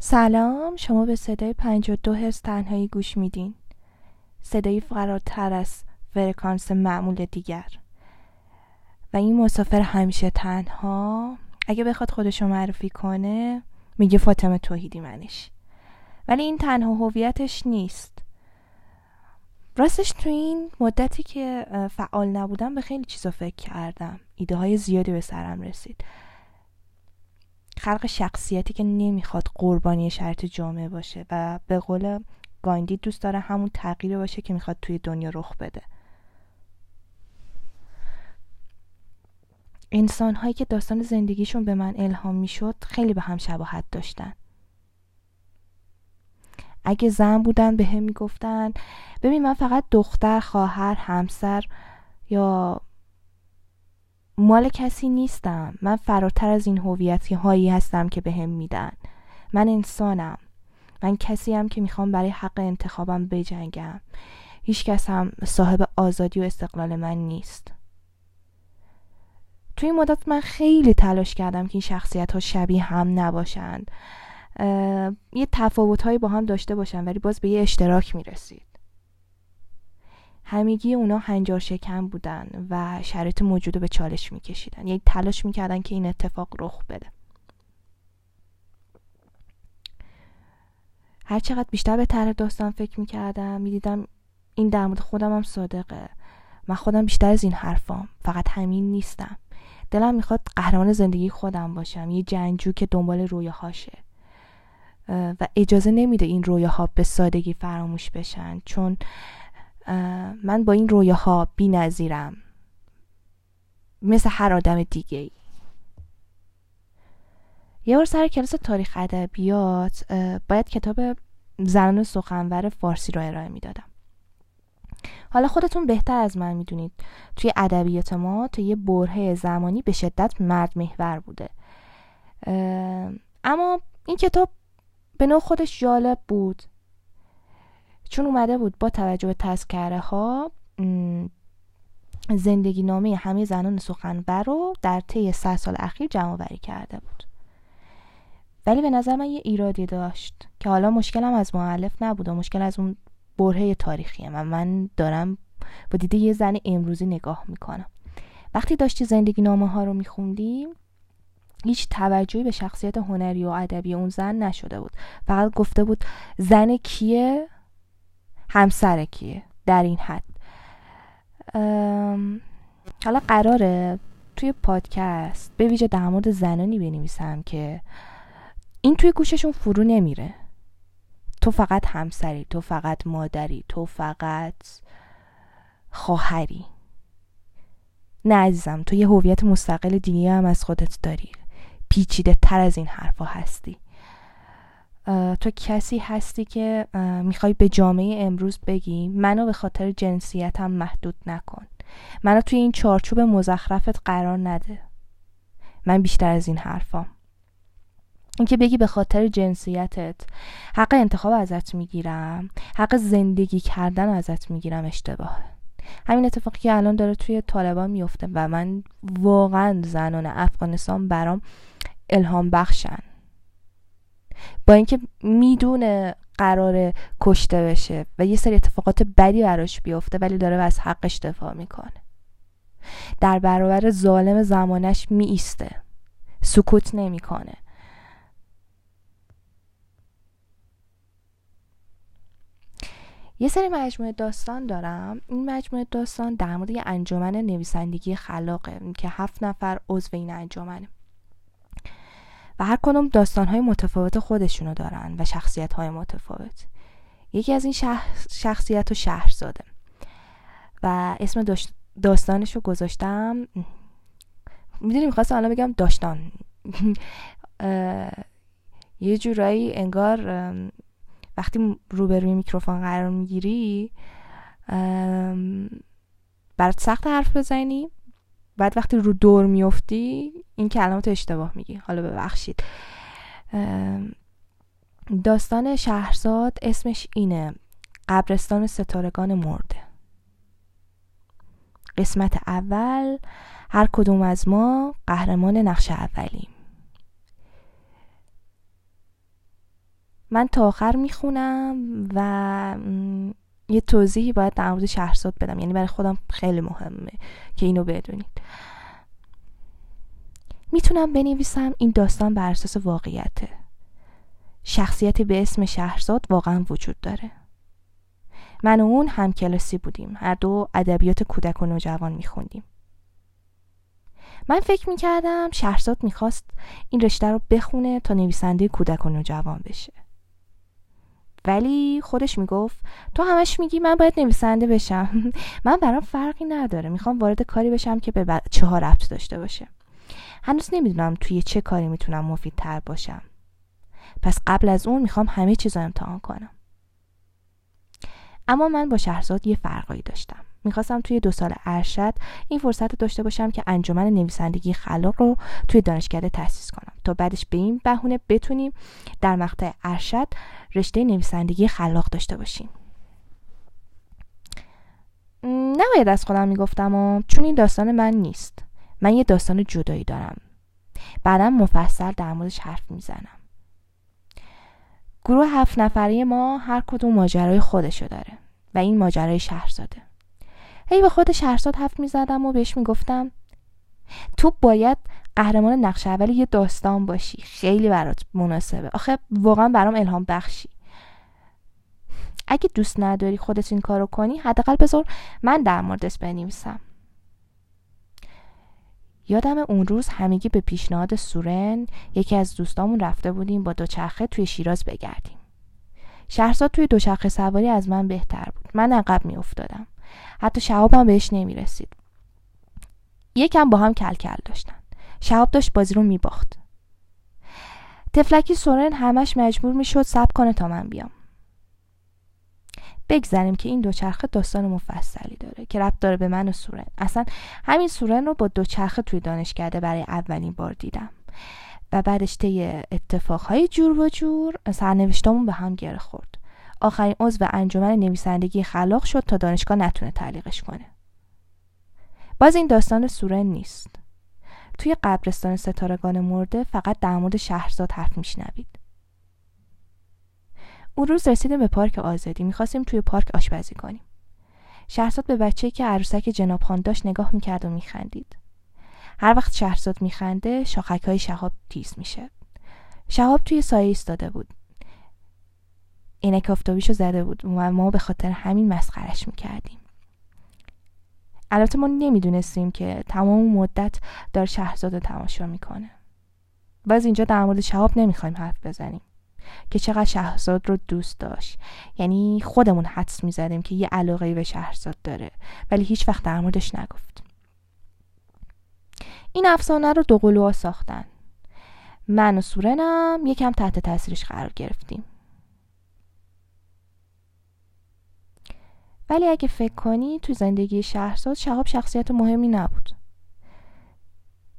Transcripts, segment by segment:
سلام شما به صدای 52 هرتز تنهایی گوش میدین. صدایی فراتر از فرکانس معمول دیگر. و این مسافر همیشه تنها. اگه بخواد خودشو معرفی کنه میگه فاطمه توحیدی منش. ولی این تنها هویتش نیست. راستش تو این مدتی که فعال نبودم به خیلی چیزا فکر کردم. ایده های زیادی به سرم رسید. خلق شخصیتی که نمی‌خواد قربانی شرط جامعه باشه و به قول گاندی دوست داره همون تغییری باشه که می‌خواد توی دنیا رخ بده. انسان هایی که داستان زندگیشون به من الهام می‌شد خیلی به هم شباهت داشتن. اگه زن بودن به هم می‌گفتن ببین من فقط دختر خواهر همسر یا مال کسی نیستم. من فراتر از این هویتی هایی هستم که به هم میدن. من انسانم. من کسی هم که می‌خوام برای حق انتخابم بجنگم. هیچ کس هم صاحب آزادی و استقلال من نیست. توی این مدت من خیلی تلاش کردم که این شخصیت ها شبیه هم نباشند. یه تفاوت هایی با هم داشته باشن ولی باز به یه اشتراک می‌رسید. همگی اونا هنجار شکم بودن و شرایط موجود به چالش میکشیدن. یعنی تلاش می‌کردن که این اتفاق رخ بده. هر چقدر بیشتر به طرح داستان فکر می‌کردم می‌دیدم این در مورد خودم هم صادقه. من خودم بیشتر از این حرفام. فقط همین نیستم. دلم می‌خواد قهرمان زندگی خودم باشم. یه جنجو که دنبال رویاهاشه. و اجازه نمیده این رویاها به سادگی فراموش بشن. چون من با این رویاها بی نظیرم مثل هر آدم دیگه ای یه بار سر کلاس تاریخ ادبیات باید کتاب زنان سخنور فارسی رو ارائه می‌دادم. حالا خودتون بهتر از من می‌دونید. توی ادبیات ما تا یه برهه زمانی به شدت مرد محور بوده. اما این کتاب به نوع خودش جالب بود. چون اومده بود با توجه به تذکره ها زندگی نامه همه زنان سخنور رو در طی سه سال اخیر جمع وری کرده بود. ولی به نظر من یه ایرادی داشت که حالا مشکلم از معلف نبود و مشکل از اون برهه تاریخیه و من دارم با دیده یه زن امروزی نگاه می‌کنم. وقتی داشتی زندگی نامه ها رو میخوندیم هیچ توجهی به شخصیت هنری و ادبی اون زن نشده بود. فقط گفته بود زن کیه؟ همسر کیه در این حد. حالا قراره توی پادکست به ویژه در مورد زنانی بنویسم که این توی گوششون فرو نمیره. تو فقط همسری تو فقط مادری تو فقط خواهری. نه عزیزم تو یه هویت مستقل دیگه هم از خودت داری. پیچیده تر از این حرفا هستی. تو کسی هستی که می‌خوای به جامعه امروز بگی منو به خاطر جنسیتم محدود نکن. منو توی این چارچوب مزخرفت قرار نده. من بیشتر از این حرفام. اینکه بگی به خاطر جنسیتت حق انتخاب ازت می‌گیرم حق زندگی کردن ازت می‌گیرم اشتباهه همین اتفاقی که الان داره توی طالبان میفته و من واقعا زنان افغانستان برام الهام بخشن. با اینکه می‌دونه قرار کشته بشه و یه سری اتفاقات بدی براش بیفته ولی داره و از حقش دفاع می‌کنه. در برابر ظالم زمانش می ایسته سکوت نمی‌کنه. یه سری مجموعه داستان دارم. این مجموعه داستان در مورد یه انجمن نویسندگی خلاقه که هفت نفر عضو این انجمنه. و هر کدوم داستانهای متفاوت خودشونو دارن و شخصیت های متفاوت. یکی از این شخصیت و شهرزاده. و اسم داستانش رو گذاشتم. می‌دونی می‌خواستم الان بگم داشتان یه جورایی انگار وقتی روبروی میکروفون قرار می‌گیری برات سخت حرف بزنی. بعد وقتی رو دور میفتی این کلمات اشتباه میگی. حالا ببخشید. داستان شهرزاد اسمش اینه. قبرستان ستارگان مرده. قسمت اول هر کدوم از ما قهرمان نقش اولیم. من تا آخر می‌خونم و یه توضیحی باید در مورد شهرزاد بدم. یعنی برای خودم خیلی مهمه که اینو بدونید. می‌تونم بنویسم این داستان بر اساس واقعیته. شخصیتی به اسم شهرزاد واقعا وجود داره. من و اون هم کلاسی بودیم. هر دو ادبیات کودک و نوجوان میخوندیم. من فکر می‌کردم شهرزاد می‌خواست این رشته رو بخونه تا نویسنده کودک و نوجوان بشه. ولی خودش می‌گفت تو همش میگی من باید نویسنده بشم. من برام فرقی نداره. می‌خوام وارد کاری بشم که به بچه ها ربط داشته باشه. هنوز نمی‌دونم توی چه کاری می‌تونم مفید تر باشم. پس قبل از اون می‌خوام همه چیز رو امتحان کنم. اما من با شهرزاد یه فرقایی داشتم. می‌خواستم توی دو سال ارشد این فرصت داشته باشم که انجمن نویسندگی خلاق رو توی دانشکده تأسیس کنم تا بعدش به این بهونه بتونیم در مقطع ارشد رشته نویسندگی خلاق داشته باشیم. نباید از خودم می‌گفتم و چون این داستان من نیست. من یه داستان جدایی دارم. بعدا مفصل در موردش حرف می‌زنم. گروه هفت نفره ما هر کدوم ماجرای خودشو داره و این ماجرای شهرزاده. هی به خود شهرزاد حرف می‌زدم و بهش می‌گفتم تو باید قهرمان نقش اولی یه داستان باشی خیلی برات مناسبه. آخه واقعا برام الهام بخشی. اگه دوست نداری خودت این کارو کنی حداقل بذار من در موردش بنویسم. یادم اون روز همگی به پیشنهاد سورن یکی از دوستامون رفته بودیم با دوچرخه توی شیراز بگردیم. شهرزاد توی دوچرخه سواری از من بهتر بود. من عقب می افتادم حتی شهابم بهش نمی رسید یکم با هم کلکل داشتن. شهاب داشت بازی رو می باخت تفلکی سورن همش مجبور می شد سب کنه تا من بیام. بگذاریم که این دوچرخه داستان مفصلی داره که ربط داره به من و سورن. اصلا همین سورن رو با دوچرخه توی دانشکده برای اولین بار دیدم. و بعدش طی اتفاقهای جور و جور سرنوشتمون به هم گره خورد. آخرین عضو انجمن نویسندگی خلاق شد تا دانشگاه نتونه تعلیقش کنه. باز این داستان سورن نیست. توی قبرستان ستارگان مرده فقط در مورد شهرزاد حرف میشنوید. اون روز رسیدیم به پارک آزادی. می‌خواستیم توی پارک آشپزی کنیم. شهرزاد به بچه که عروسک جناب خان داشت نگاه می‌کرد و میخندید. هر وقت شهرزاد میخنده شاخک های شهاب تیز میشه. شهاب توی سایه ایستاده بود. عینک آفتابیشو زده بود و ما به خاطر همین مسخرش می‌کردیم. البته ما نمی‌دونستیم که تمام مدت داره شهرزاد تماشا می‌کنه. باز اینجا در مورد شهاب نمی‌خوایم حرف بزنیم. که چقدر شهرزاد رو دوست داشت. یعنی خودمون حدس می‌زدیم که یه علاقه به شهرزاد داره ولی هیچ وقت در موردش نگفت. این افسانه رو دو ساختن. من و سورنم یکم تحت تاثیرش قرار گرفتیم. ولی اگه فکر کنی تو زندگی شهرزاد شهاب شخصیت مهمی نبود.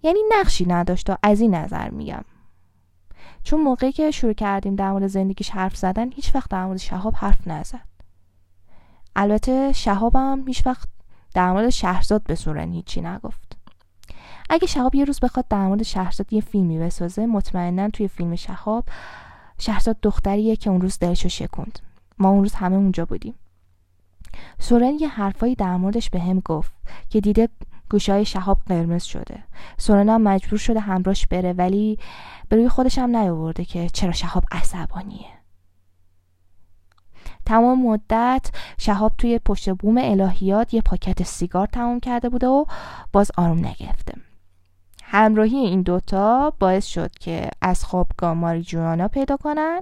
یعنی نقشی نداشت و از این نظر میگم. چون موقعی که شروع کردیم در مورد زندگیش حرف زدن هیچ وقت در مورد شهاب حرف نزد. البته شهابم هیچ وقت در مورد شهرزاد به سورن هیچی نگفت. اگه شهاب یه روز بخواد در مورد شهرزاد یه فیلمی بسازه مطمئنا توی فیلم شهاب شهرزاد دختریه که اون روز دلشو شکوند. ما اون روز همه اونجا بودیم. سورن یه حرفایی در موردش به هم گفت که دیده گوشای شهاب قرمز شده. سورن هم مجبور شده همراش بره ولی به روی خودش هم نیاورده که چرا شهاب عصبانیه. تمام مدت شهاب توی پشت بوم الهیات یه پاکت سیگار تمام کرده بوده و باز آروم نگرفته. همراهی این دوتا باعث شد که از خوابگاه ماری جوانا پیدا کنن.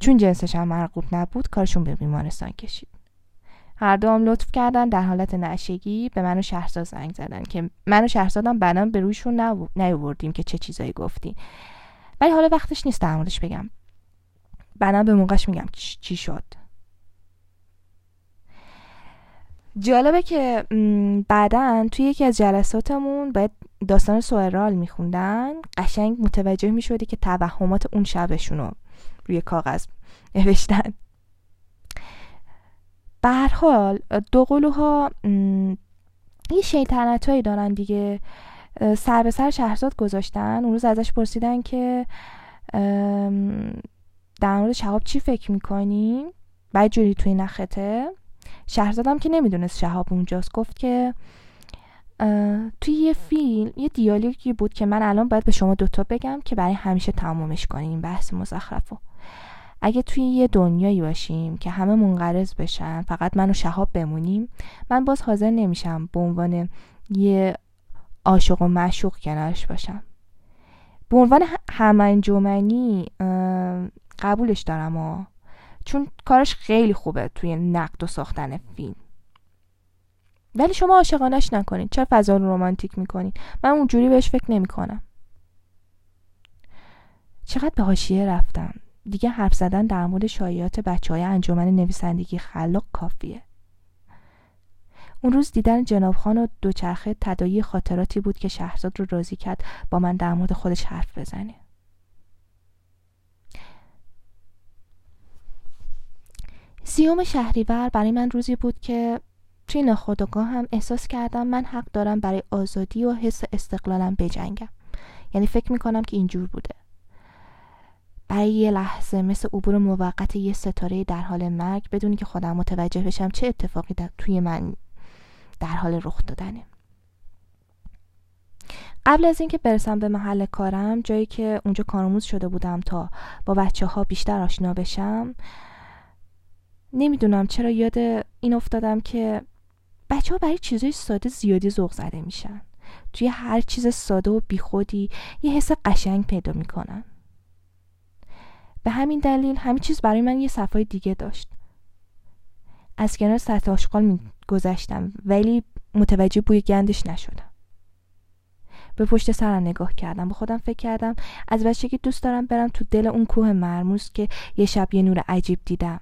چون جنسش هم مرغوب نبود کارشون به بیمارستان کشید. هر دو هم لطف کردن در حالت نشگی به من و شهرزاد زنگ زدن که من و شهرزادم بعدا به رویشون نیاوردیم که چه چیزایی گفتی ولی حالا وقتش نیست در موردش بگم. بعدا به موقعش میگم چی شد. جالبه که بعدا توی یکی از جلساتمون باید داستان سوئرال میخوندن. قشنگ متوجه می‌شدی که توهمات اون شبشونو روی کاغذ نوشتن. به هر حال دوقلوها یه شیطنت هایی دارن دیگه. سر به سر شهرزاد گذاشتن. اون روز ازش پرسیدن که در مورد شهاب چی فکر می‌کنی؟ بعد جوری توی نخته. شهرزادم که نمی‌دونست شهاب اونجاست. گفت که توی یه فیلم یه دیالوگی بود که من الان باید به شما دوتا بگم که برای همیشه تمامش کنیم این بحث مزخرفو. اگه توی یه دنیایی باشیم که همه منقرض بشن فقط من و شهاب بمونیم من باز حاضر نمیشم به عنوان یه عاشق و معشوق کنارش باشم. به عنوان همانجمنی قبولش دارم و چون کارش خیلی خوبه توی نقد و ساختن فیلم. ولی شما عاشقانش نکنید چرا فضا رو رومانتیک می‌کنید من اونجوری بهش فکر نمی‌کنم. چقدر به حاشیه رفتم. دیگه حرف زدن در مورد شایعات بچه های انجمن نویسندگی خلاق کافیه. اون روز دیدن جناب خان و دوچرخه تدایی خاطراتی بود که شهرزاد رو راضی کرد با من در مورد خودش حرف بزنه. سیوم شهریور برای من روزی بود که توی ناخودآگاه هم احساس کردم من حق دارم برای آزادی و حس استقلالم بجنگم. یعنی فکر می‌کنم که اینجور بوده. برای یه لحظه مثل عبور موقت یه ستاره در حال مرگ بدونی که خودم متوجه بشم چه اتفاقی در توی من در حال رخ دادنه. قبل از اینکه برسم به محل کارم جایی که اونجا کارآموز شده بودم تا با بچه ها بیشتر آشنا بشم نمی‌دونم چرا یاد این افتادم که بچه ها برای چیزای ساده زیادی ذوق زده میشن. توی هر چیز ساده و بیخودی یه حس قشنگ پیدا می‌کنن. به همین دلیل همین چیز برای من یه صفای دیگه داشت. از کنار سطح آشغال می گذشتم ولی متوجه بوی گندش نشدم. به پشت سرم نگاه کردم به خودم فکر کردم از بچگی دوست دارم برم تو دل اون کوه مرموز که یه شب یه نور عجیب دیدم.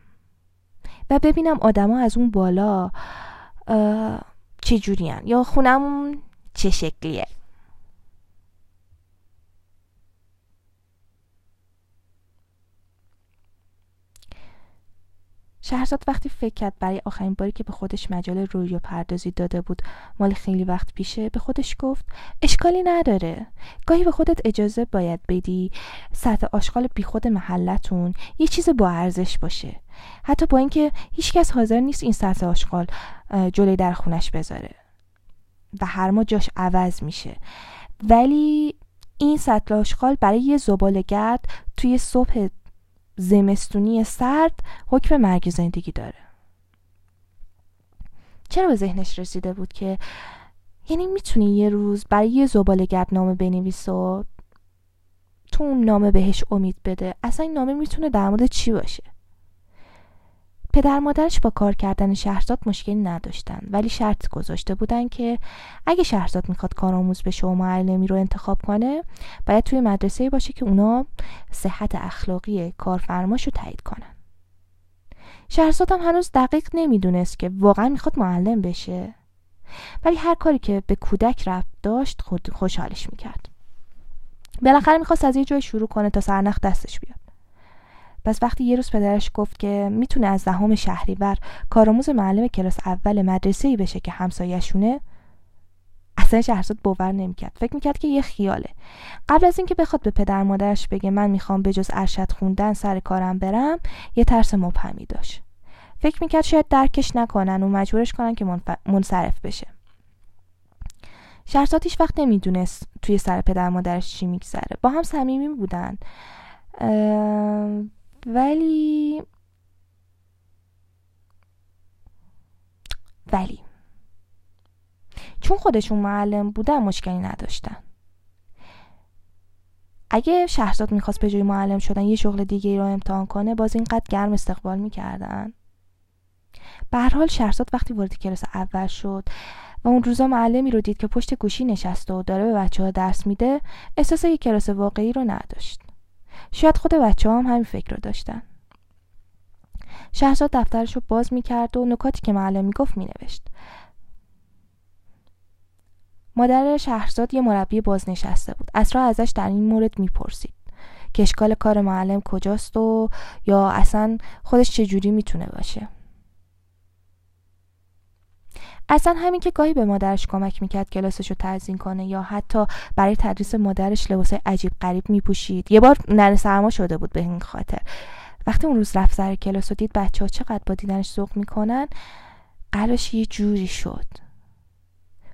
و ببینم آدما از اون بالا چجوریان یا خونمون چه شکلیه. شهرزاد وقتی فکر کرد برای آخرین باری که به خودش مجال رویا پردازی داده بود مال خیلی وقت پیشه به خودش گفت اشکالی نداره. گاهی به خودت اجازه باید بدی سطح آشغال بیخود محلتون یه چیز با ارزش باشه. حتی با اینکه هیچکس حاضر نیست این سطح آشغال جلوی در خونش بذاره. و هر ما جاش عوض میشه. ولی این سطل آشغال برای یه زباله گرد توی صبح زمستونی سرد حکم مرگ زندگی داره. چرا به ذهنش رسیده بود که یعنی می‌تونی یه روز برای یه زباله گرد نامه بنویس و تو اون نامه بهش امید بده؟ اصلا این نامه می‌تونه در مورد چی باشه؟ پدر مادرش با کار کردن شهرزاد مشکلی نداشتن ولی شرط گذاشته بودن که اگه شهرزاد می‌خواد کارآموز بشه و معلمی رو انتخاب کنه باید توی مدرسه باشه که اونا صحت اخلاقی کارفرماش رو تایید کنن. شهرزاد هم هنوز دقیق نمی‌دونست که واقعا می‌خواد معلم بشه ولی هر کاری که به کودک رفت داشت خود خوشحالش می‌کرد. بالاخره می‌خواست از یه جای شروع کنه تا سرنخ دستش بیاد. پس وقتی یه روز پدرش گفت که می‌تونه از دهم شهریور کارآموز معلم کلاس اول مدرسه ای بشه که همسایهشونه اصلا شهرزاد باور نمی‌کرد. فکر می‌کرد که یه خیاله. قبل از اینکه بخواد به پدر مادرش بگه من می‌خوام به جز ارشد خوندن سر کارم برم یه ترس مبهمی داشت. فکر می‌کرد شاید درکش نکنن و مجبورش کنن که منصرف بشه. شهرزاد هیچ وقت نمی‌دونست توی سر پدر مادرش چی میگذره. با هم صمیمی بودن. ولی ولی چون خودشون معلم بودن مشکلی نداشتن. اگه شهرزاد می‌خواست به جای معلم شدن یه شغل دیگه ای رو امتحان کنه باز اینقدر گرم استقبال می‌کردن. به هر حال شهرزاد وقتی وارد کلاس اول شد و اون روزا معلمی رو دید که پشت گوشی نشسته و داره به بچه ها درس میده احساس یک کلاس واقعی رو نداشت. شاید خود بچه هم همین فکر رو داشتن. شهرزاد دفترش رو باز می‌کرد و نکاتی که معلم می‌گفت مینوشت. مادر شهرزاد یه مربی بازنشسته بود. اسرا ازش در این مورد می‌پرسید. که اشکال کار معلم کجاست و یا اصلا خودش چجوری می‌تونه باشه؟ اصلا همین که گاهی به مادرش کمک می‌کرد کلاسش رو تزین کنه یا حتی برای تدریس مادرش لباس عجیب غریب میپوشید. یه بار نره سرما شده بود به این خاطر. وقتی اون روز رفت سر کلاس و دید بچه ها چقدر با دیدنش ذوق می‌کنن قلبش یه جوری شد.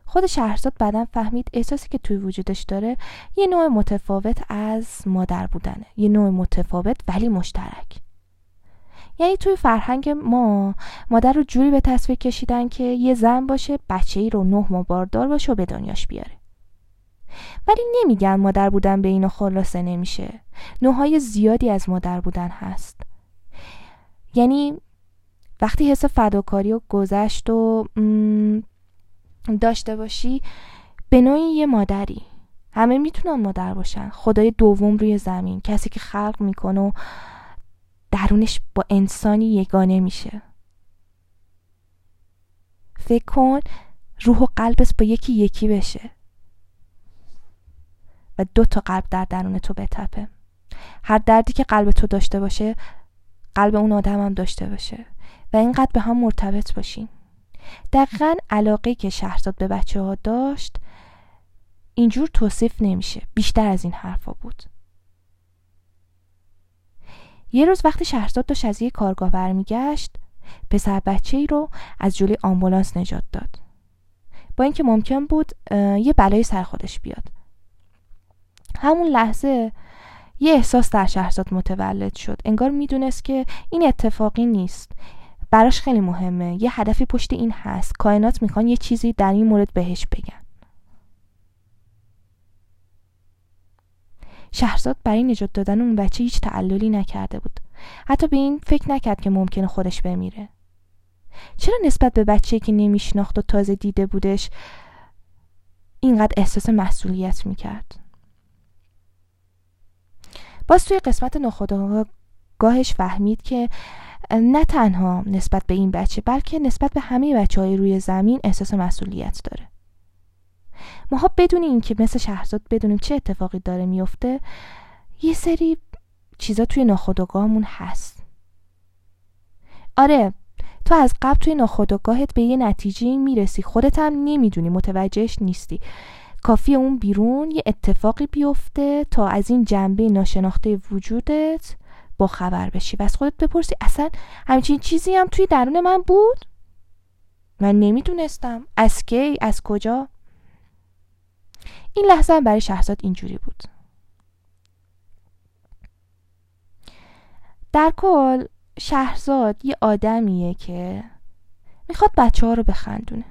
خود شهرزاد بعدا فهمید احساسی که توی وجودش داره یه نوع متفاوت از مادر بودنه. یه نوع متفاوت ولی مشترک. یعنی توی فرهنگ ما مادر رو جوری به تصویر کشیدن که یه زن باشه بچه ای رو نه ماه باردار باشه و به دنیاش بیاره. ولی نمیگن مادر بودن به اینو خلاصه نمیشه. نوعهای زیادی از مادر بودن هست. یعنی وقتی حس فداکاری و گذشت و داشته باشی به نوعی یه مادری. همه می‌تونن مادر باشن. خدای دوم روی زمین. کسی که خلق می‌کنه و درونش با انسانی یگانه میشه. فکر کن روح و قلبت با یکی یکی بشه. و دو تا قلب در درون تو بتپه. هر دردی که قلب تو داشته باشه قلب اون آدم هم داشته باشه. و اینقدر به هم مرتبط باشین. دقیقا علاقه که شهرزاد به بچه ها داشت اینجور توصیف نمیشه. بیشتر از این حرفا بود. یه روز وقتی شهرزاد داشت از یه کارگاه برمیگشت پسر بچه ای رو از جلوی آمبولانس نجات داد. با اینکه ممکن بود یه بلای سر خودش بیاد. همون لحظه یه احساس در شهرزاد متولد شد. انگار می‌دونست که این اتفاقی نیست. براش خیلی مهمه. یه هدفی پشت این هست. کائنات می‌خوان یه چیزی در این مورد بهش بگن. شهرزاد برای نجات دادن اون بچه هیچ تعللی نکرده بود. حتی به این فکر نکرد که ممکنه خودش بمیره. چرا نسبت به بچه که نمیشناخت و تازه دیده بودش اینقدر احساس مسئولیت می‌کرد؟ باز توی قسمت گاهش فهمید که نه تنها نسبت به این بچه بلکه نسبت به همه بچه های روی زمین احساس مسئولیت داره. ماها بدون اینکه مثل شهرزاد بدونیم چه اتفاقی داره میفته یه سری چیزا توی ناخودآگاهمون هست. آره تو از قبل توی ناخودآگاهت به یه نتیجه می‌رسی. خودت هم نمی‌دونی متوجهش نیستی. کافی اون بیرون یه اتفاقی بیفته تا از این جنبه ناشناخته وجودت با خبر بشی. و از خودت بپرسی اصلا همچین چیزی هم توی درون من بود؟ من نمی‌دونستم. از کی؟ از کجا؟ این لحظه هم برای شهرزاد اینجوری بود. در کل شهرزاد یه آدمیه که می‌خواد بچه ها رو بخندونه.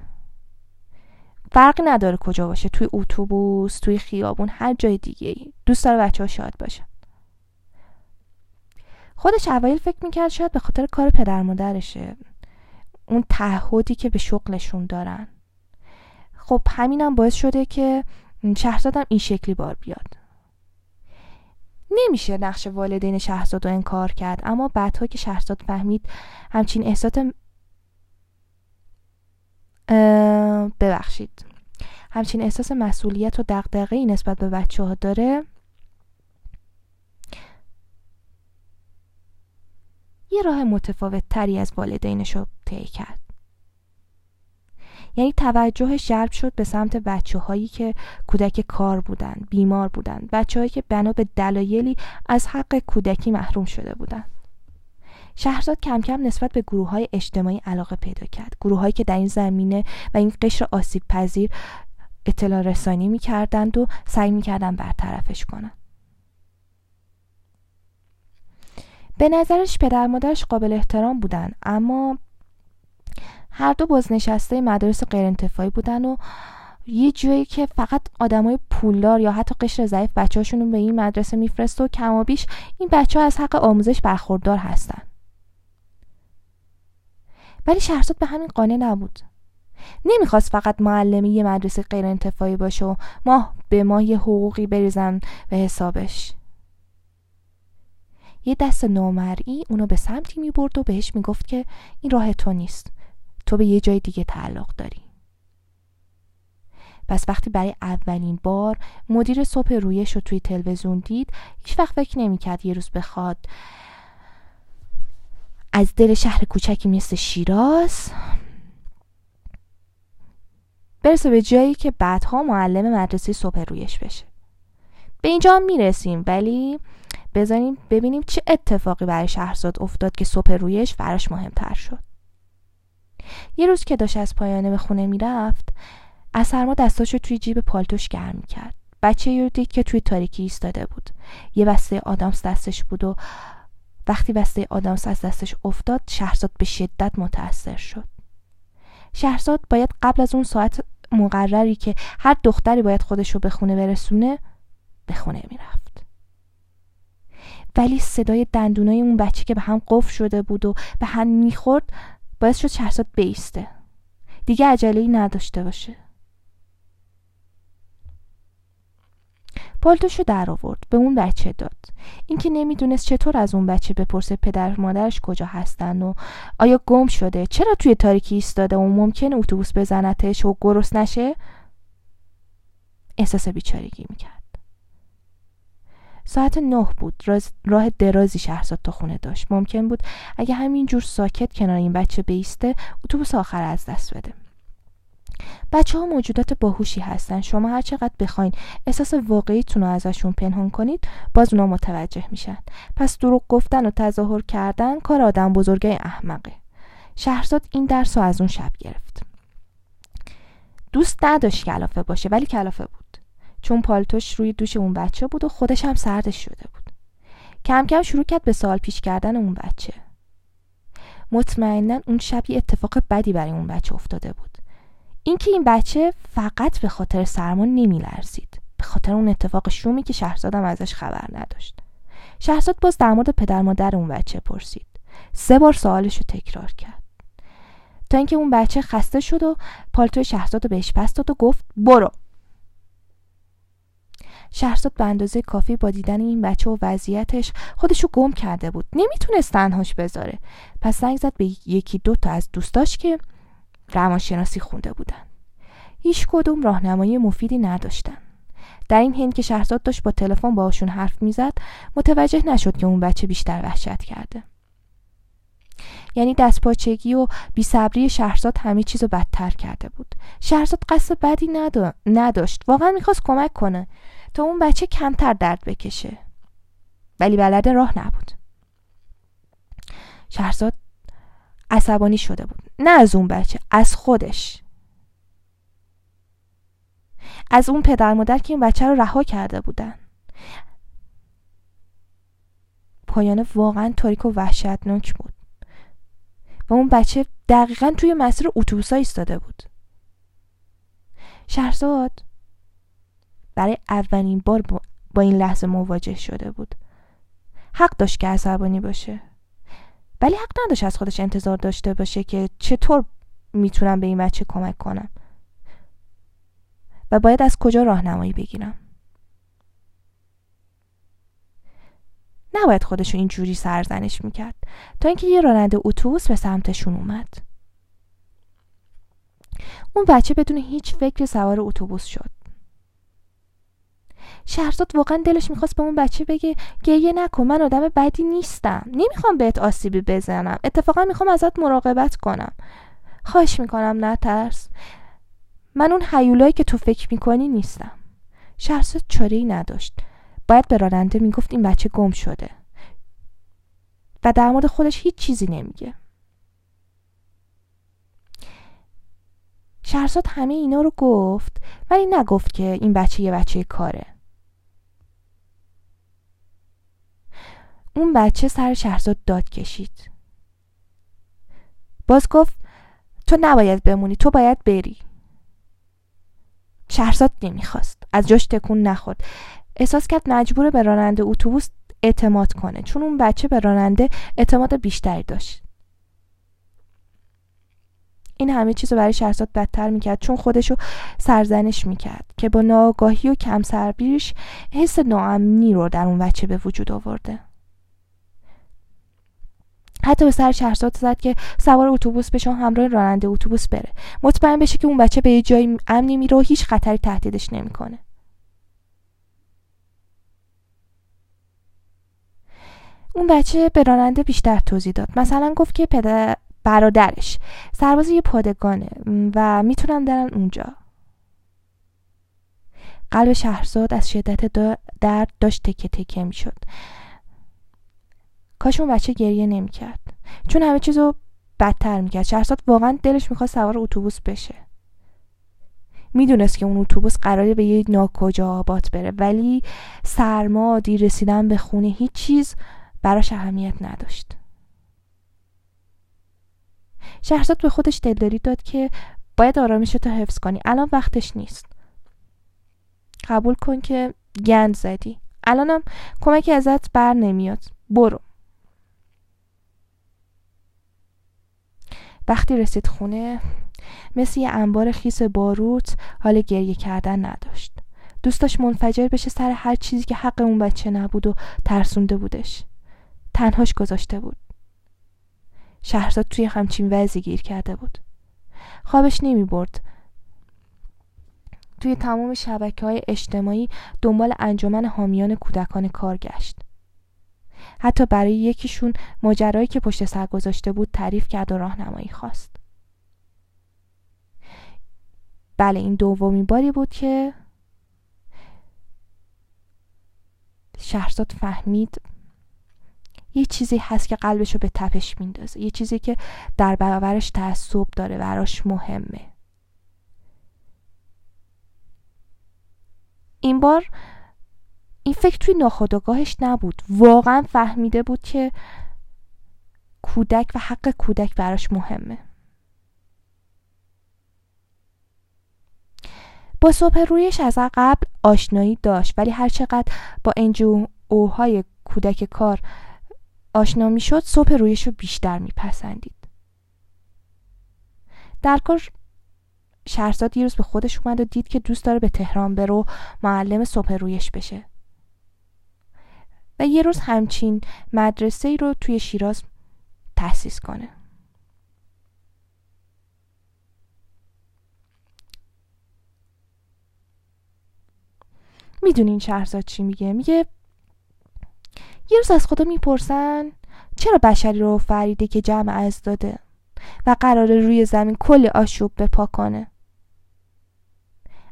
فرقی نداره کجا باشه توی اتوبوس توی خیابون هر جای دیگه ای دوست داره بچه ها شاد باشه خودش اوایل فکر می‌کرد شاید به خاطر کار پدر مادرشه. اون تعهدی که به شغلشون دارن. خب همینم باعث شده که شهرزادم این شکلی بار بیاد. نمیشه نقش والدین شهرزاد رو انکار کرد اما بعدها که شهرزاد فهمید همچین احساس ببخشید. همچین احساس مسئولیت و دقدقه نسبت به بچه ها داره. یه راه متفاوت تری از والدینش رو طی کرد. یعنی توجهش جلب شد به سمت بچه هایی که کودک کار بودن بیمار بودن. بچه هایی که بنا به دلایلی از حق کودکی محروم شده بودن. شهرزاد کم کم نسبت به گروه های اجتماعی علاقه پیدا کرد. گروه هایی که در این زمینه و این قشر آسیب پذیر اطلاع رسانی می کردند و سعی می کردن برطرفش کنند. به نظرش پدر مادرش قابل احترام بودن اما هر دو بازنشسته مدارس غیر انتفاعی بودن و یه جایی که فقط آدمای پولدار یا حتی قشر ضعیف بچه‌هاشون رو به این مدرسه میفرسته و کم بیش این بچه ها از حق آموزش برخوردار هستن. ولی شهرزاد به همین قانع نبود. نمی‌خواست فقط معلمی یه مدرسه غیر انتفاعی باشه و ماه به ماه یه حقوقی بریزن به حسابش. یه دست نامرئی اونو به سمتی می‌برد و بهش می‌گفت که این راه تو نیست. تو به یه جای دیگه تعلق داری. پس وقتی برای اولین بار مدیر صبح رویش رو توی تلویزیون دید هیچ وقت فکر نمی‌کرد یه روز بخواد از دل شهر کوچکی مثل شیراز برسه به جایی که بعدها معلم مدرسه صبح رویش بشه. به اینجا هم می‌رسیم ولی بذاریم ببینیم چه اتفاقی برای شهرزاد افتاد که صبح رویش براش مهمتر شد. یه روز که داشت از پایانه به خونه می‌رفت از سرما دستاشو توی جیب پالتوش گرم کرد بچه رو دید که توی تاریکی ایستاده بود. یه بسته آدامس دستش بود و وقتی بسته آدامس از دستش افتاد شهرزاد به شدت متاثر شد. شهرزاد باید قبل از اون ساعت مقرری که هر دختری باید خودش رو به خونه برسونه به خونه می‌رفت. ولی صدای دندونای اون بچه که به هم قفل شده بود و به هم می‌خورد باعث شد شهرزاد بیسته. دیگه عجله نداشته باشه. پالتوشو در آورد به اون بچه داد. اینکه نمی‌دونست چطور از اون بچه بپرسه پدر مادرش کجا هستن و آیا گم شده چرا توی تاریکی ایستاده و ممکنه اتوبوس بزنتش و گرست نشه احساس بیچارگی می‌کرد. ساعت نه بود. راه درازی شهرزاد تا خونه داشت. ممکن بود اگه همینجور ساکت کنار این بچه بیسته اتوبوس آخر از دست بده. بچه ها موجودات باهوشی هستن. شما هر چقدر بخواین احساس واقعیتون رو ازشون پنهان کنید باز اونا متوجه میشن. پس دروغ گفتن و تظاهر کردن کار آدم بزرگای احمقه. شهرزاد این درس رو از اون شب گرفت. دوست نداشت کلافه باشه ولی کلافه بود. چون پالتوش روی دوش اون بچه بود و خودش هم سردش شده بود. کم کم شروع کرد به سوال پیش کردن اون بچه. مطمئنا اون شب یه اتفاق بدی برای اون بچه افتاده بود. اینکه این بچه فقط به خاطر سرما نمیلرزید. به خاطر اون اتفاق شومی که شهرزادم ازش خبر نداشت. شهرزاد باز در مورد پدر مادر اون بچه پرسید. سه بار سوالش رو تکرار کرد. تا اینکه اون بچه خسته شد و پالتو شهرزاد رو بهش پس داد و گفت برو. شهرزاد به اندازه کافی با دیدن این بچه و وضعیتش خودشو گم کرده بود. نمی‌تونست تنهاش بذاره. پس زنگ زد به یکی دو تا از دوستاش که روانشناسی خونده بودن. هیچ کدوم راهنمایی مفیدی نداشتن. در این هند که شهرزاد داشت با تلفن باشون حرف می‌زد متوجه نشد که اون بچه بیشتر وحشت کرده. یعنی دستپاچگی و بیصبری شهرزاد همه چیز رو بدتر کرده بود. شهرزاد قصد بدی نداشت. واقعا می‌خواست کمک کنه. تا اون بچه کمتر درد بکشه. ولی بلد راه نبود. شهرزاد عصبانی شده بود. نه از اون بچه از خودش. از اون پدر مادر که این بچه رو رها کرده بودن. پایانه واقعا تاریک و وحشتناک بود. و اون بچه دقیقا توی مسیر اتوبوس ایستاده بود. شهرزاد برای اولین بار با این لحظه مواجه شده بود. حق داشت که عصبانی باشه. ولی حق نداشت از خودش انتظار داشته باشه که چطور می‌تونم به این بچه کمک کنم. و باید از کجا راهنمایی بگیرم؟ نباید خودشو اینجوری سرزنش می‌کرد. تا اینکه یه راننده اتوبوس به سمتشون اومد. اون بچه بدون هیچ فکر سوار اتوبوس شد. شهرزاد واقعا دلش می‌خواست به اون بچه بگه گریه نکن من آدم بدی نیستم. نمی‌خوام بهت آسیبی بزنم. اتفاقا می‌خوام ازت مراقبت کنم. خواهش می‌کنم نترس. من اون حیولایی که تو فکر می‌کنی نیستم. شهرزاد چاره ای نداشت. باید به راننده می‌گفت این بچه گم شده. و در مورد خودش هیچ چیزی نمیگه. شهرزاد همه اینا رو گفت ولی نگفت که این بچه یه بچه کاره. اون بچه سر شهرزاد داد کشید. باز گفت تو نباید بمونی تو باید بری. شهرزاد نمی‌خواست. از جاش تکون نخورد. احساس کرد مجبور به راننده اتوبوس اعتماد کنه چون اون بچه به راننده اعتماد بیشتری داشت. این همه چیز رو برای شهرزاد بدتر می‌کرد چون خودشو سرزنش می‌کرد که با ناآگاهی و کم سربیرش حس ناامنی رو در اون بچه به وجود آورده. حتی به سر شهرزاد زد که سوار اتوبوس بشه همراه راننده اتوبوس بره. مطمئن بشه که اون بچه به یه جای امنی میره و هیچ خطری تهدیدش نمی‌کنه. اون بچه به راننده بیشتر توضیح داد. مثلا گفت که پدر برادرش سرباز یه پادگانه و می‌تونن درن اونجا. قلب شهرزاد از شدت درد داشت تکه تکه می‌شد. کاش اون بچه گریه نمی‌کرد. چون همه چیزو بدتر می‌کرد. شهرزاد واقعا دلش می‌خواد سوار اتوبوس بشه. می‌دونست که اون اتوبوس قراره به یه ناکجا آباد بره ولی سرما دیر رسیدن به خونه هیچ چیز براش اهمیت نداشت. شهرزاد به خودش دلداری داد که باید آرامش تو حفظ کنی. الان وقتش نیست. قبول کن که گند زدی. الانم کمکی ازت بر نمیاد. برو. وقتی رسید خونه مثل یه انبار خیس باروت حال گریه کردن نداشت. دوست داشت منفجر بشه سر هر چیزی که حق اون بچه نبود و ترسونده بودش. تنهاش گذاشته بود. شهرزاد توی همچین وضعی گیر کرده بود. خوابش نمی برد. توی تمام شبکه های اجتماعی دنبال انجمن حامیان کودکان کار گشت. حتی برای یکیشون ماجرایی که پشت سر گذاشته بود تعریف کرد و راهنمایی خواست. بله این دومین باری بود که شهرزاد فهمید یه چیزی هست که قلبشو به تپش میندازه یه چیزی که در برابرش تعصب داره براش مهمه. این بار این فکر توی ناخودآگاهش نبود. واقعا فهمیده بود که کودک و حق کودک براش مهمه. با صبح رویش از قبل آشنایی داشت ولی هرچقدر با انجو اوهای کودک کار آشنا می‌شد صبح رویش رو بیشتر میپسندید. در کار شهرزاد یه روز به خودش اومد و دید که دوست داره به تهران بره و معلم صبح رویش بشه. یه روز همچین مدرسه ای رو توی شیراز تأسیس کنه. می‌دونین شهرزاد چی میگه؟ میگه یه روز از خدا می‌پرسن چرا بشری رو فریده که جمع از داده و قراره روی زمین کلی آشوب بپا کنه؟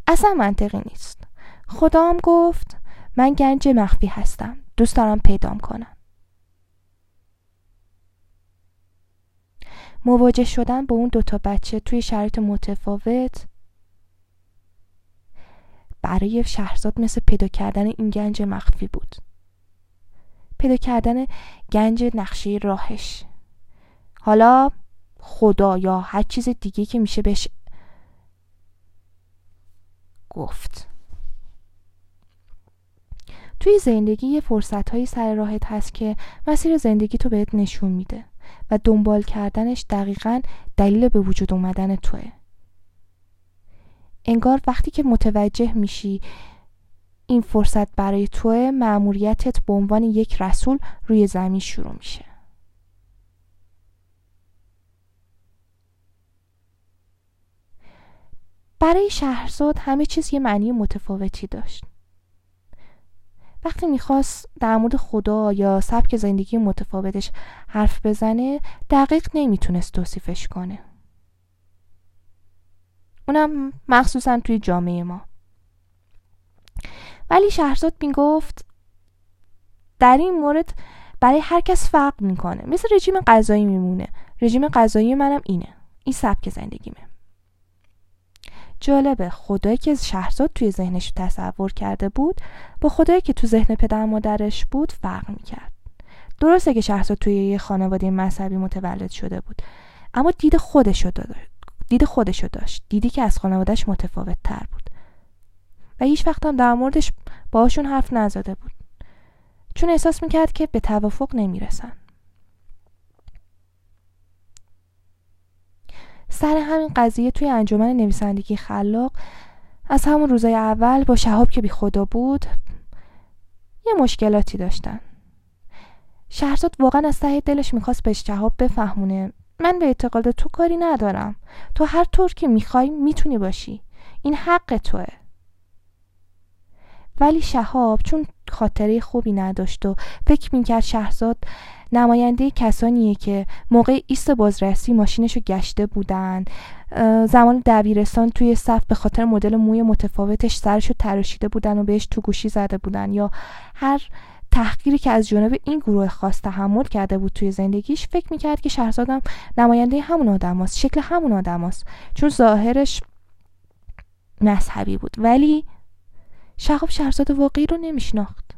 اصلا منطقی نیست. خدا هم گفت من گنج مخفی هستم. دوست دارم پیدام کنم. مواجه شدن با اون دوتا بچه توی شرایط متفاوت برای شهرزاد مثل پیدا کردن این گنج مخفی بود. پیدا کردن گنج نقشه راهش. حالا خدا یا هر چیز دیگه که میشه بهش گفت. توی زندگی یه فرصت هایی سر راهت هست که مسیر زندگی تو بهت نشون میده و دنبال کردنش دقیقا دلیل به وجود اومدن توه. انگار وقتی که متوجه میشی این فرصت برای توه معموریتت به عنوان یک رسول روی زمین شروع میشه. برای شهرزاد همه چیز یه معنی متفاوتی داشت. وقتی می‌خواست در مورد خدا یا سبک زندگی متفاوتش حرف بزنه دقیق نمی‌تونست توصیفش کنه. اونم مخصوصا توی جامعه ما. ولی شهرزاد می‌گفت در این مورد برای هر کس فرق می‌کنه. مثل رژیم غذایی میمونه. رژیم غذایی منم اینه. این سبک زندگیمه. جالبه. خدایی که شهرزاد توی ذهنش تصور کرده بود با خدایی که تو ذهن پدر مادرش بود فرق می‌کرد. درسته که شهرزاد توی یه خانواده مذهبی متولد شده بود اما دید خودشو داشت دید خودشو داشت. دیدی که از خانوادهش متفاوت تر بود. و هیچ وقت هم در موردش باشون حرف نزده بود. چون احساس می‌کرد که به توافق نمی‌رسن. سر همین قضیه توی انجمن نویسندگی خلاق از همون روزای اول با شهاب که بی خدا بود یه مشکلاتی داشتن. شهرزاد واقعا از ته دلش می‌خواست به شهاب بفهمونه. من به اعتقاد تو کاری ندارم. تو هر طور که می‌خوای می‌تونی باشی. این حق توه. ولی شهاب چون خاطره خوبی نداشت و فکر می‌کرد شهرزاد نماینده کسانیه که موقع ایست بازرسی ماشینشو گشته بودن زمان دبیرستان توی صف به خاطر مدل موی متفاوتش سرشو تراشیده بودن و بهش تو گوشی زده بودن یا هر تحقیری که از جانب این گروه خاص تحمل کرده بود توی زندگیش فکر می‌کرد که شهرزادم نماینده همون آدم هست. شکل همون آدم هست. چون ظاهرش مذهبی بود ولی شهاب شهرزاد واقعی رو نمیشناخت.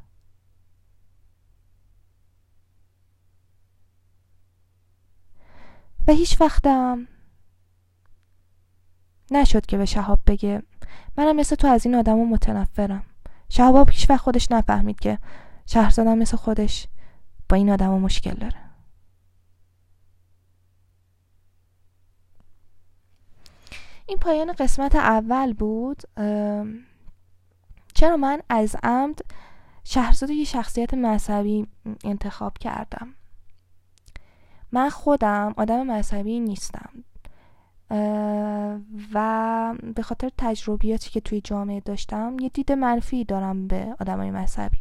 و هیچ وقتم نشد که به شهاب بگه. منم مثل تو از این آدم متنفرم. شهاب هیچ وقت خودش نفهمید که شهرزادم مثل خودش با این آدم مشکل داره. این پایان قسمت اول بود. چرا من از عمد شهرزاد یه شخصیت مذهبی انتخاب کردم؟ من خودم آدم مذهبی نیستم. و به خاطر تجربیاتی که توی جامعه داشتم یه دید منفی دارم به آدمای مذهبی.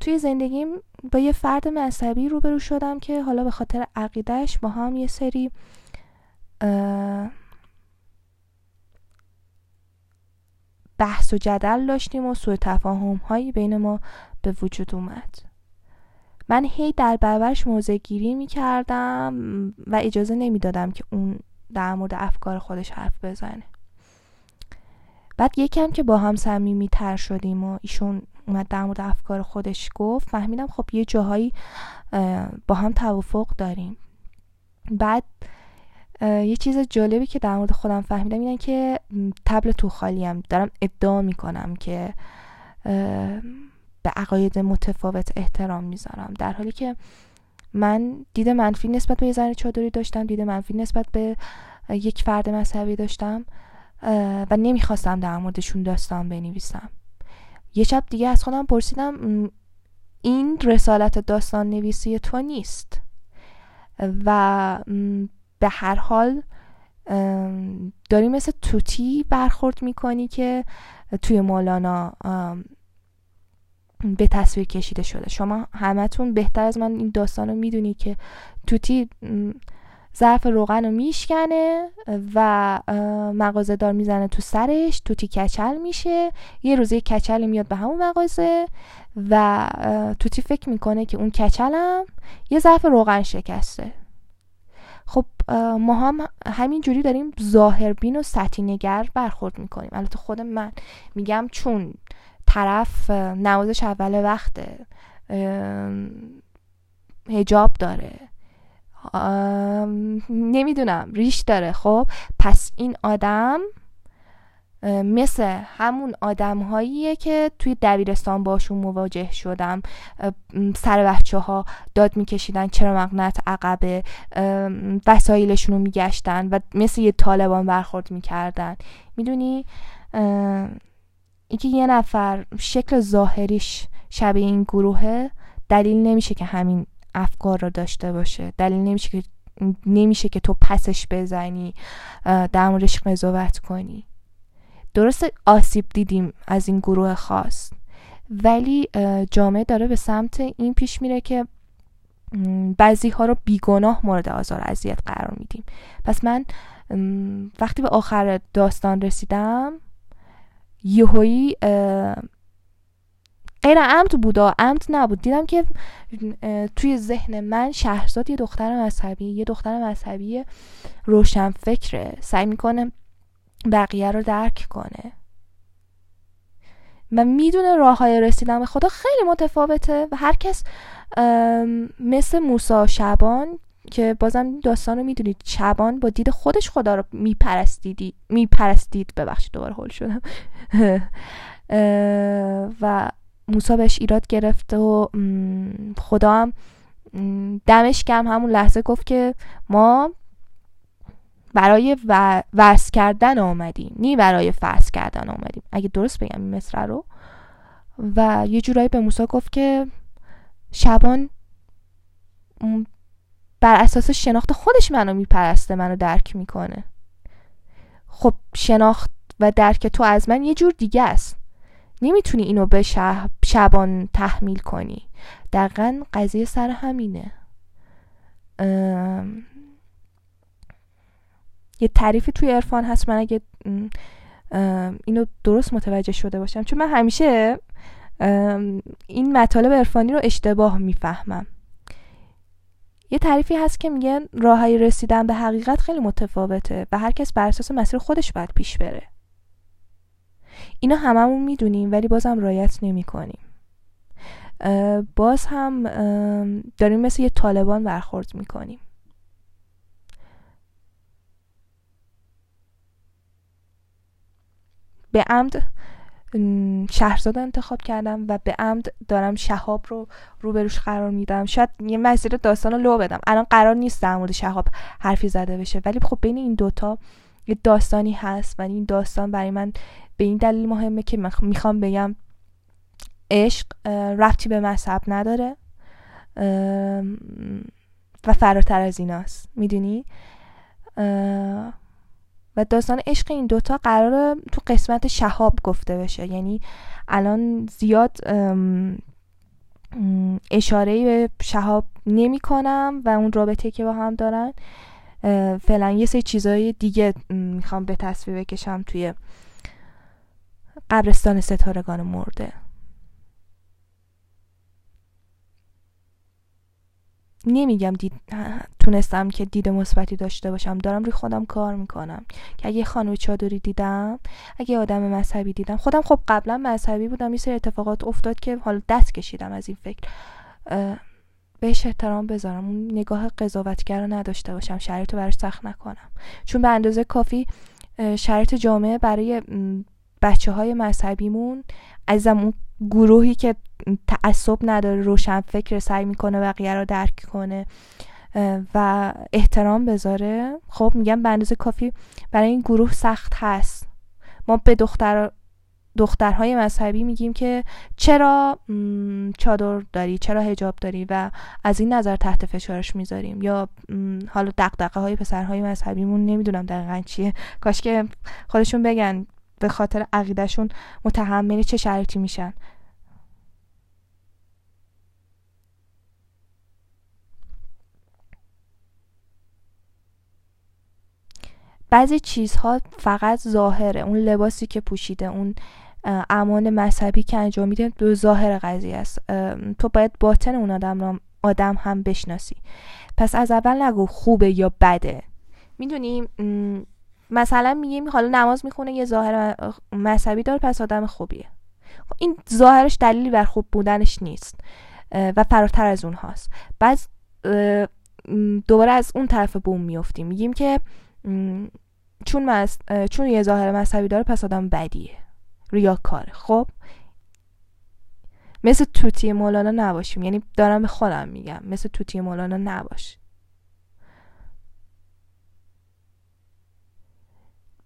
توی زندگیم با یه فرد مذهبی روبرو شدم که حالا به خاطر عقیدهش با هم یه سری بحث و جدل داشتیم و سوء تفاهم هایی بین ما به وجود اومد. من هی در برابرش موضع گیری می کردم و اجازه نمی‌دادم که اون در مورد افکار خودش حرف بزنه. بعد یکم که با هم صمیمی تر شدیم و ایشون اومد در مورد افکار خودش گفت فهمیدم خب یه جاهایی با هم توافق داریم. بعد یه چیز جالبی که در مورد خودم فهمیدم اینه که تبل تو خالیم دارم ادعا می‌کنم که به عقاید متفاوت احترام می‌ذارم. در حالی که من دید منفی نسبت به یه زن چادری داشتم دید منفی نسبت به یک فرد مذهبی داشتم و نمی‌خواستم در موردشون داستان بنویسم. یه شب دیگه از خودم پرسیدم این رسالت داستان نویسی تو نیست؟ و به هر حال داری مثل توتی برخورد می‌کنی که توی مولانا به تصویر کشیده شده. شما همتون بهتر از من این داستان رو می‌دونی که توتی ظرف روغن رو میشکنه و مغازه دار می‌زنه تو سرش توتی کچل میشه. یه روزه کچلی میاد به همون مغازه و توتی فکر می‌کنه که اون کچلم یه ظرف روغن شکسته. خب ما هم همین جوری داریم ظاهربین و سطحی نگر برخورد می‌کنیم. البته خود من میگم چون طرف نوازش اول وقته هجاب داره. نمی‌دونم ریش داره. خب پس این آدم مثل همون آدم هاییه که توی دبیرستان باشون مواجه شدم. سر بچه ها داد میکشیدن چرا مقنعت عقبه وسایلشون رو میگشتن و مثل یه طالبان برخورد می‌کردن. می‌دونی؟ اینکه یه نفر شکل ظاهریش شبیه این گروهه دلیل نمیشه که همین افکار رو داشته باشه. دلیل نمیشه که نمیشه که تو پسش بزنی در موردش قضاوت کنی. درست آسیب دیدیم از این گروه خاص ولی جامعه داره به سمت این پیش میره که بعضی ها رو بیگناه مورد آزار اذیت قرار میدیم. پس من وقتی به آخر داستان رسیدم یهویی غیر عمد بود عمد نبود. دیدم که توی ذهن من شهرزاد یه دختر مذهبی یه دختر مذهبی روشن فکره سعی می‌کنه بقیه رو درک کنه. و می‌دونه راه های رسیدن به خدا خیلی متفاوته و هر کس مثل موسا شبان که بازم داستان رو می‌دونید شبان با دید خودش خدا رو میپرستیدی میپرستید. ببخشید دوباره هول شدم. و موسا بهش ایراد گرفته و خدا هم دمش کم همون لحظه گفت که ما برای ورس کردن آمدیم. نی برای فرس کردن آمدیم. اگه درست بگم این مصره رو. و یه جورایی به موسی گفت که شبان بر اساس شناخت خودش منو میپرسته منو درک می‌کنه. خب شناخت و درک تو از من یه جور دیگه است. نمی‌تونی اینو به شبان تحمیل کنی. دقیقا قضیه سر همینه. یه تعریفی توی عرفان هست من اگه اینو درست متوجه شده باشم. چون من همیشه این مطالب عرفانی رو اشتباه می‌فهمم. یه تعریفی هست که میگن راههای رسیدن به حقیقت خیلی متفاوته و هر کس بر اساس مسیر خودش باید پیش بره. اینا هممون می‌دونیم ولی بازم رایت نمی کنیم باز هم داریم مثل یه طالبان برخورد می‌کنیم. به عمد شهرزاد انتخاب کردم و به عمد دارم شهاب رو روبروش قرار میدم. شاید یه مسیر داستان رو لو بدم. الان قرار نیست در مورد شهاب حرفی زده بشه ولی خب بین این دوتا یه داستانی هست و این داستان برای من به این دلیل مهمه که می‌خوام بگم عشق رفتی به مذهب نداره و فراتر از ایناست. می‌دونی؟ و داستان عشق این دوتا قرار تو قسمت شهاب گفته بشه. یعنی الان زیاد اشاره به شهاب نمی کنم و اون رابطه که با هم دارن فعلا یه سری چیزای دیگه می‌خوام به تصویر بکشم توی قبرستان ستارگان مرده. نمیگم دید تونستم که دید مثبتی داشته باشم. دارم روی خودم کار می‌کنم. که اگه خانم چادری دیدم اگه آدم مذهبی دیدم. خودم خب قبلا مذهبی بودم. یه سری اتفاقات افتاد که حالا دست کشیدم از این فکر. بهش احترام بذارم. اون نگاه قضاوتگر رو نداشته باشم. شرایط رو براش سخت نکنم. چون به اندازه کافی شرایط جامعه برای بچه های مذهبیمون عزیزم اون گروهی که تعصب نداره روشن فکر سعی می‌کنه بقیه رو درک کنه و احترام بذاره. خب میگم به اندازه کافی برای این گروه سخت هست. ما به دختر دخترهای مذهبی میگیم که چرا چادر داری؟ چرا هجاب داری؟ و از این نظر تحت فشارش می‌ذاریم. یا حالا دقدقه های پسرهای مذهبیمون نمی‌دونم دقیقا چیه. کاش که خودشون بگن به خاطر عقیدهشون متحمل چه شرایطی میشن. بعضی چیزها فقط ظاهره. اون لباسی که پوشیده اون امان مذهبی که انجام میده به ظاهر قضیه است. تو باید باطن اون آدم آدم هم بشناسی. پس از اول نگو خوبه یا بده. می‌دونی مثلا میگیم حالا نماز می‌خونه یه ظاهر مذهبی داره پس آدم خوبیه. این ظاهرش دلیلی بر خوب بودنش نیست و فراتر از اون هاست. بعد دوباره از اون طرف بوم میفتیم میگیم که چون, چون یه ظاهر مذهبی داره پس آدم بدیه. ریاکاره. خب؟ مثل توتی مولانا نباشیم. یعنی دارم به خودم میگم. مثل توتی مولانا نباش.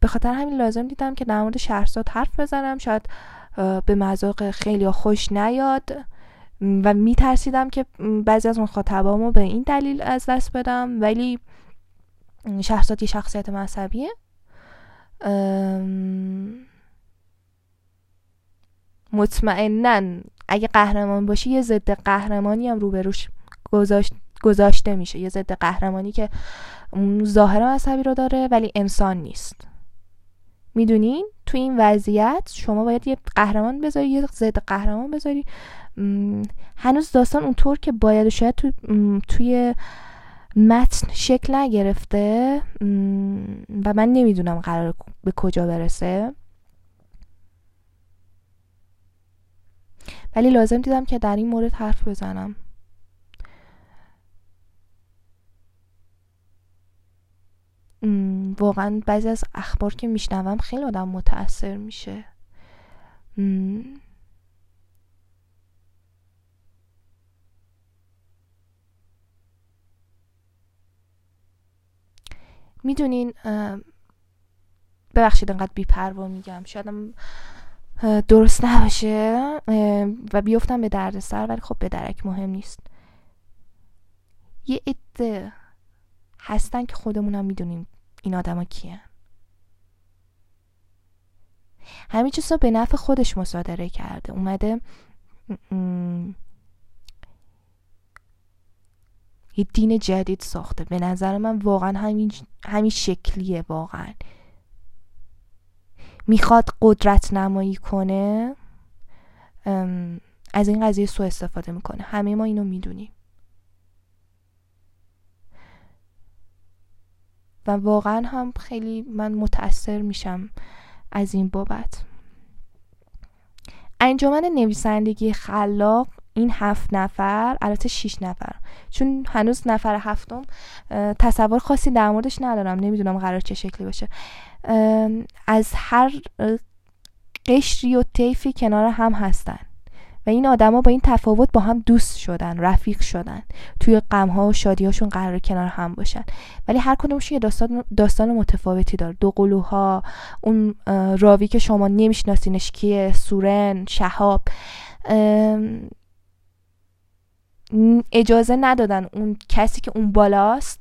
به خاطر همین لازم دیدم که در مورد شهرزاد حرف بزنم. شاید به مذاق خیلی خوش نیاد. و میترسیدم که بعضی از مخاطبامو به این دلیل از دست بدم. ولی شهرزاد یه شخصیت مذهبیه. مطمئنا اگه قهرمان باشی یه ضد قهرمانی هم روبروش گذاشت گذاشته میشه. یه ضد قهرمانی که ظاهر مذهبی رو داره ولی انسان نیست. می‌دونین؟ تو این وضعیت شما باید یه قهرمان بذاری یه ضد قهرمان بذاری. هنوز داستان اونطور که باید شاید تو توی متن شکل نگرفته. و من نمی‌دونم قرار به کجا برسه. ولی لازم دیدم که در این مورد حرف بزنم. واقعا بعضی از اخبار که میشنوم خیلی آدم متاثر میشه. می‌دونین ببخشید انقدر بیپروا میگم. شایدم درست نباشه و بیفتم به درد سر ولی خب به درک مهم نیست. یه عده هستن که خودمونم می‌دونیم. این آدما کیه همین چیزا به نفع خودش مصادره کرده. اومده یه دین جدید ساخته. به نظر من واقعا همین, همین شکلیه واقعا. می‌خواد قدرت نمایی کنه از این قضیه سوء استفاده می‌کنه. همه ما اینو می‌دونیم. و واقعا هم خیلی من متاثر میشم از این بابت. انجمن نویسندگی خلاق این هفت نفر البته شیش نفر چون هنوز نفر هفتم تصور خاصی در موردش ندارم نمی‌دونم قرار چه شکلی باشه. از هر قشری و طیفی کنار هم هستن. و این آدما با این تفاوت با هم دوست شدن رفیق شدن. توی غمها و شادیهاشون قرار کنار هم باشن. ولی هر کدومشون یه داستان, داستان متفاوتی داره. دو قلوها اون راوی که شما نمیشناسینش کیه؟ سورن شهاب. اجازه ندادن اون کسی که اون بالاست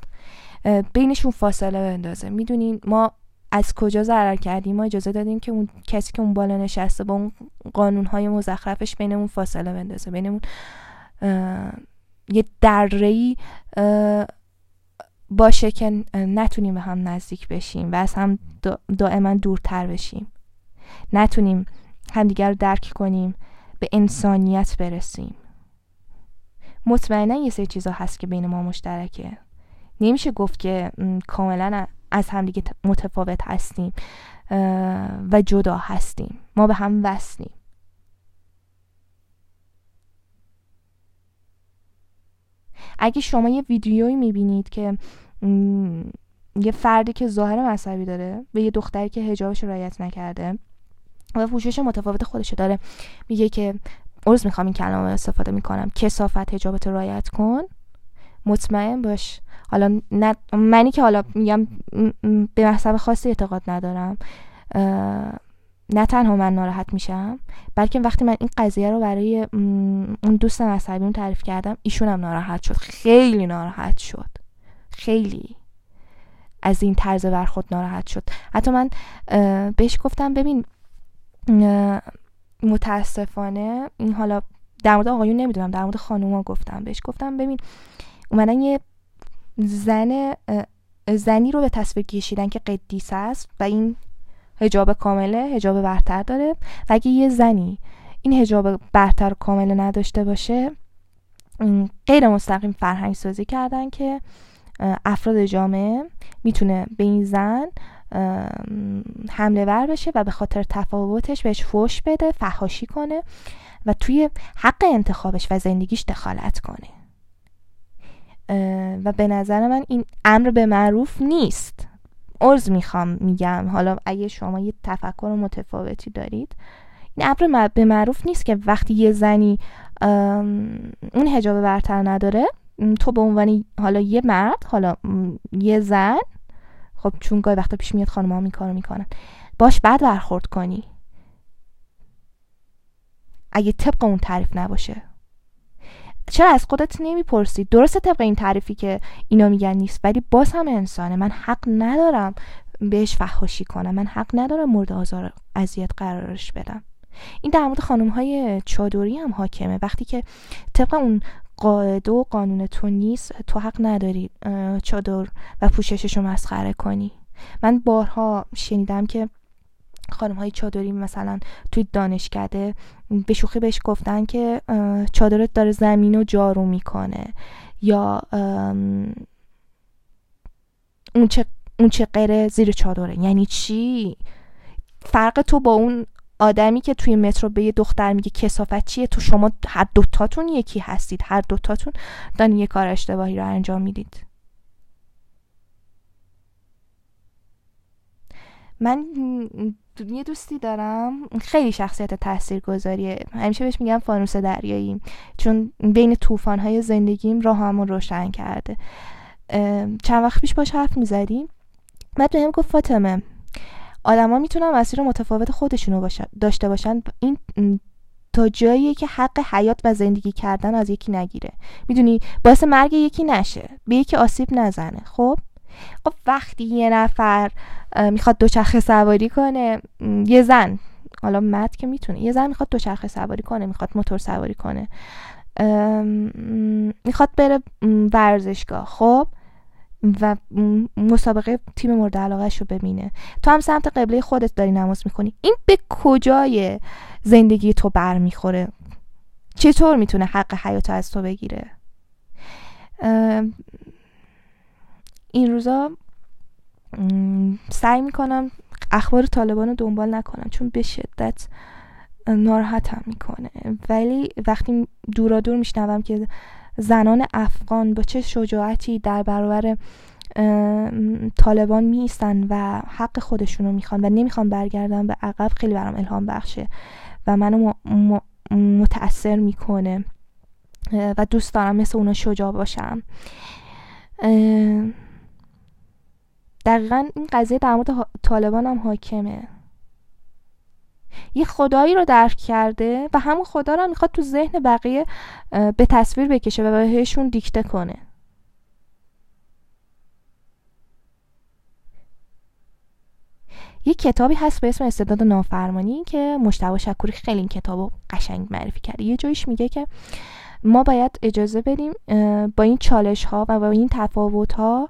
بینشون فاصله بندازه. می‌دونین ما از کجا ضرر کردیم؟ ما اجازه دادیم که اون کسی که اون بالا نشسته با اون قانون های مزخرفش بینمون فاصله بندازه بینمون یه دره باشه که نتونیم به هم نزدیک بشیم و از هم دائما دورتر بشیم. نتونیم همدیگر رو درک کنیم به انسانیت برسیم. مطمئنا یه سری چیزا هست که بین ما مشترکه. نمیشه گفت که کاملا از همدیگه متفاوت هستیم و جدا هستیم. ما به هم وصلیم. اگه شما یه ویدیویی می‌بینید که یه فردی که ظاهر مذهبی داره به یه دختری که هجابش رایت نکرده و پوشش متفاوت خودش داره میگه که عرض می‌خوام این کلمه استفاده می‌کنم. کسافت هجابت رایت کن. مطمئن باش. حالا نه منی که حالا میگم به مذهب خاصی اعتقاد ندارم نه تنها من ناراحت میشم بلکه وقتی من این قضیه رو برای اون دوست مذهبیم تعریف کردم ایشون هم ناراحت شد خیلی ناراحت شد خیلی از این طرز برخود ناراحت شد. حتی من بهش گفتم ببین متاسفانه این حالا در مورد آقایون نمی‌دونم در مورد خانوما گفتم بهش گفتم ببین اومدن یه زن زنی رو به تصویر کشیدن که قدیس است و این هجاب کامله هجاب برتر داره. و اگه یه زنی این هجاب برتر و کامله نداشته باشه غیر مستقیم فرهنگ سازی کردن که افراد جامعه می‌تونه به این زن حمله ور بشه و به خاطر تفاوتش بهش فوش بده فهاشی کنه و توی حق انتخابش و زندگیش دخالت کنه. و به نظر من این امر به معروف نیست. عرض می‌خوام میگم. حالا اگه شما یه تفکر متفاوتی دارید این امر به معروف نیست که وقتی یه زنی اون هجاب برتر نداره تو به عنوان حالا یه مرد حالا یه زن خب چون گاهی وقتا پیش میاد خانم ها این کارو می‌کنن باش بعد برخورد کنی. اگه طبق اون تعریف نباشه. چرا از خودت نمی‌پرسی؟ درسته طبق این تعریفی که اینا میگن نیست ولی باز هم انسانه. من حق ندارم بهش فحاشی کنم. من حق ندارم مورد آزار اذیت قرارش بدم. این در مورد خانم های چادری هم حاکمه. وقتی که طبق اون قاعده و قانون تو نیست تو حق نداری چادر و پوششش رو مسخره کنی. من بارها شنیدم که خانم های چادری مثلا توی دانشکده به شوخی بهش گفتن که چادرت داره زمین رو جارو می‌کنه. یا اون چه اون چه قره زیر چادره. یعنی چی؟ فرق تو با اون آدمی که توی مترو به یه دختر میگه کسافت چیه؟ تو شما هر دوتاتون یکی هستید. هر دوتاتون دارین یه کار اشتباهی رو انجام می‌دید. من یه دوستی دارم خیلی شخصیت تأثیر گذاریه همیشه بهش میگم فانوس دریایی. چون بین طوفان های زندگیم راه همون روشن کرده. چند وقت پیش باش حرف می‌زدیم بعد بهم گفت فاطمه آدما می‌تونن مسیر متفاوت خودشونو داشته باشن. این تا جاییه که حق حیات و زندگی کردن از یکی نگیره. می‌دونی باعث مرگ یکی نشه. به یکی آسیب نزنه. خب؟ خب وقتی یه نفر می‌خواد دوچرخه سواری کنه یه زن حالا مرد که می‌تونه یه زن می‌خواد دوچرخه سواری کنه می‌خواد موتور سواری کنه می‌خواد بره ورزشگاه خب؟ و مسابقه تیم مورد علاقهش رو ببینه. تو هم سمت قبله خودت داری نماز می‌کنی این به کجای زندگی تو برمیخوره؟ چطور می‌تونه حق حیات از تو بگیره؟ این روزا سعی می‌کنم اخبار طالبان رو دنبال نکنم چون به شدت ناراحتم می‌کنه. ولی وقتی دورا دور میشنوم که زنان افغان با چه شجاعتی در برابر طالبان میستن و حق خودشون رو می‌خوان و نمی‌خوان برگردن به عقب خیلی برام الهام بخشه و منو متاثر می‌کنه. و دوست دارم مثل اونا شجاع باشم. دقیقا این قضیه در مورد طالبان هم حاکمه. یه خدایی رو درک کرده و همون خدا رو می‌خواد تو ذهن بقیه به تصویر بکشه و بهشون دیکته کنه. یه کتابی هست به اسم استعداد نافرمانی که مشتبه شکوری خیلی این کتاب رو قشنگ معرفی کرده. یه جایش میگه که ما باید اجازه بدیم با این چالش ها و با این تفاوت ها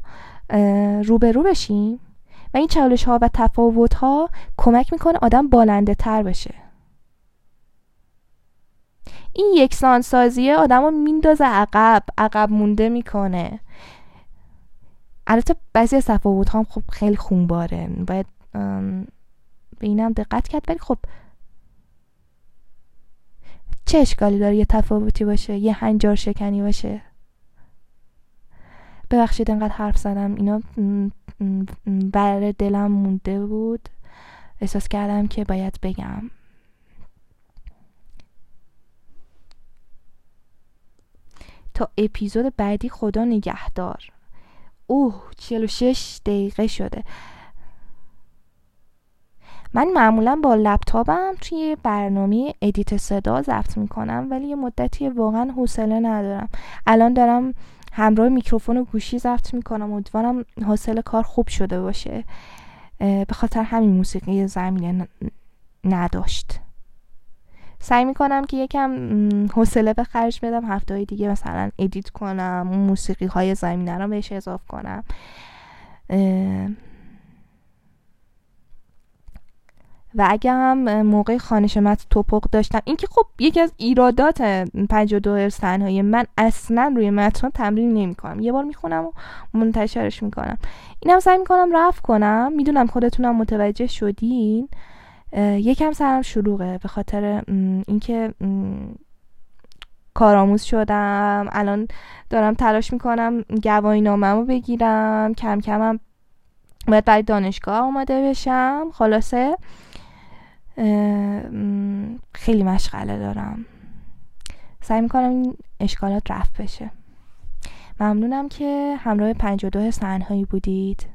روبرو بشیم؟ و این چالش ها و تفاوت ها کمک می‌کنه آدم بالنده تر بشه. این یکسان سازیه آدم رو میندازه عقب عقب مونده می‌کنه. البته بعضی از تفاوت هم خب خیلی خونباره. باید به اینم دقت کرد. ولی خب چه اشکالی داره یه تفاوتی باشه یه هنجار شکنی باشه؟ ببخشید انقدر حرف زدم. اینا بر دلم مونده بود. احساس کردم که باید بگم. تا اپیزود بعدی خدا نگهدار. اوه 46 دقیقه شده. من معمولا با لپتاپم توی برنامه edit صدا ضبط می‌کنم ولی یه مدتی واقعا حوصله ندارم. الان دارم همراه میکروفون و گوشی ضبط می‌کنم. امیدوارم حاصل کار خوب شده باشه. به خاطر همین موسیقی زمینه نداشت. سعی می‌کنم که یکم حوصله به خرج بدم. هفته دیگه مثلا ادیت کنم موسیقی های زمینه رو بهش اضاف کنم. و اگه هم موقع خانش مت توپق داشتم این که خب یکی از ایرادات 52 هرتز تنهایی من اصلا روی متن تمرین نمی کنم یه بار می‌خونم و منتشرش می‌کنم. اینم سعی می‌کنم رفت کنم. می‌دونم خودتونم متوجه شدین. یکم سرم شلوغه به خاطر اینکه کارآموز شدم. الان دارم تلاش می‌کنم گواهی ناممو بگیرم. کم کمم باید برای دانشگاه آماده بشم. خلاصه خیلی مشغله دارم. سعی می‌کنم این اشکالات رفت بشه. ممنونم که همراه 52 سنهایی بودید.